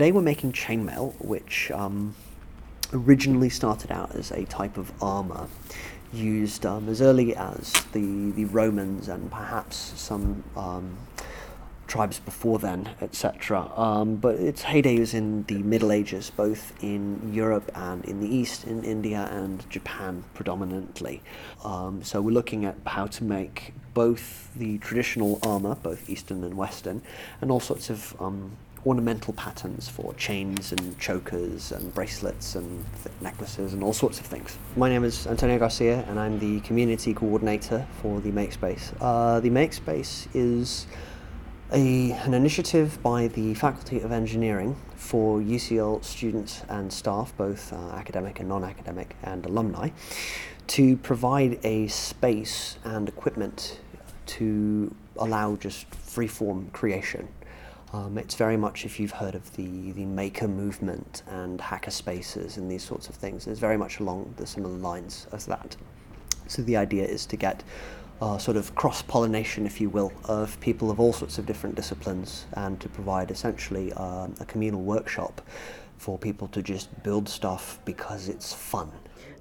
today we're making chainmail, which um, originally started out as a type of armor used um, as early as the, the Romans and perhaps some um, tribes before then, etc. Um, but its heyday was in the Middle Ages, both in Europe and in the East, in India and Japan predominantly. Um, so we're looking at how to make both the traditional armor, both Eastern and Western, and all sorts of um, ornamental patterns for chains and chokers and bracelets and necklaces and all sorts of things. My name is Antonio Garcia and I'm the community coordinator for the Makespace. Uh, the Makespace is a, an initiative by the Faculty of Engineering for UCL students and staff, both uh, academic and non-academic and alumni, to provide a space and equipment to allow just free-form creation um, it's very much, if you've heard of the, the maker movement and hacker spaces and these sorts of things, it's very much along the similar lines as that. So the idea is to get uh, sort of cross-pollination, if you will, of people of all sorts of different disciplines and to provide essentially uh, a communal workshop for people to just build stuff because it's fun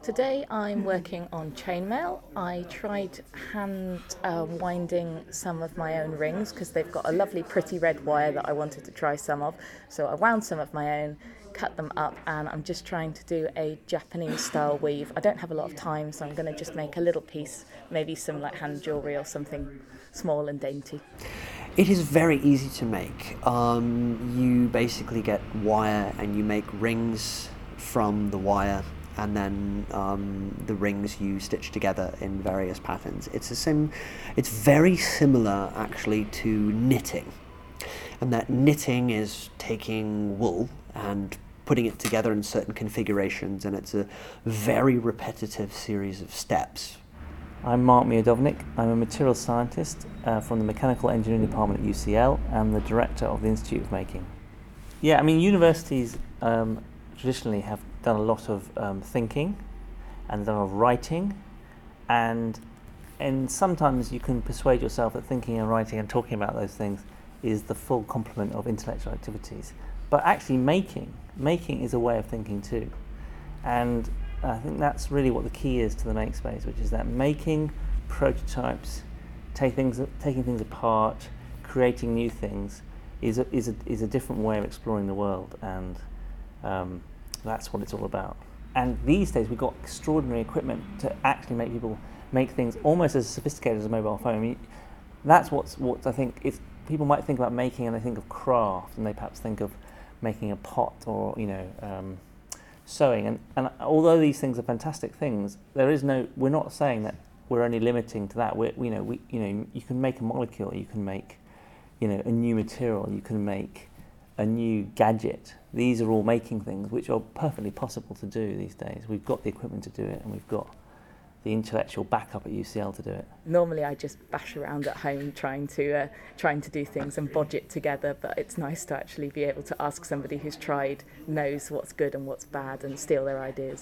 Today I'm working on chainmail. I tried hand uh, winding some of my own rings because they've got a lovely pretty red wire that I wanted to try some of. So I wound some of my own, cut them up and I'm just trying to do a Japanese style weave. I don't have a lot of time so I'm going to just make a little piece, maybe some like hand jewellery or something small and dainty. It is very easy to make. Um, you basically get wire and you make rings from the wire and then um, the rings you stitch together in various patterns. It's a sim. It's very similar actually to knitting, and that knitting is taking wool and putting it together in certain configurations, and it's a very repetitive series of steps. I'm Mark Miodownik. I'm a material scientist uh, from the Mechanical Engineering Department at UCL and the director of the Institute of Making. Yeah, I mean, universities um, traditionally have done a lot of um, thinking and done a lot of writing and and sometimes you can persuade yourself that thinking and writing and talking about those things is the full complement of intellectual activities but actually making making is a way of thinking too and I think that's really what the key is to the make space which is that making prototypes take things, taking things apart creating new things is a, is, a, is a different way of exploring the world and um, that's what it's all about. And these days, we've got extraordinary equipment to actually make people make things almost as sophisticated as a mobile phone. I mean, that's what's what I think. It's people might think about making, and they think of craft, and they perhaps think of making a pot or you know um, sewing. And and although these things are fantastic things, there is no. We're not saying that we're only limiting to that. We you know we you know you can make a molecule, you can make you know a new material, you can make a new gadget. These are all making things which are perfectly possible to do these days. We've got the equipment to do it and we've got the intellectual backup at UCL to do it. Normally I just bash around at home trying to uh, trying to do things and bodge it together, but it's nice to actually be able to ask somebody who's tried, knows what's good and what's bad and steal their ideas.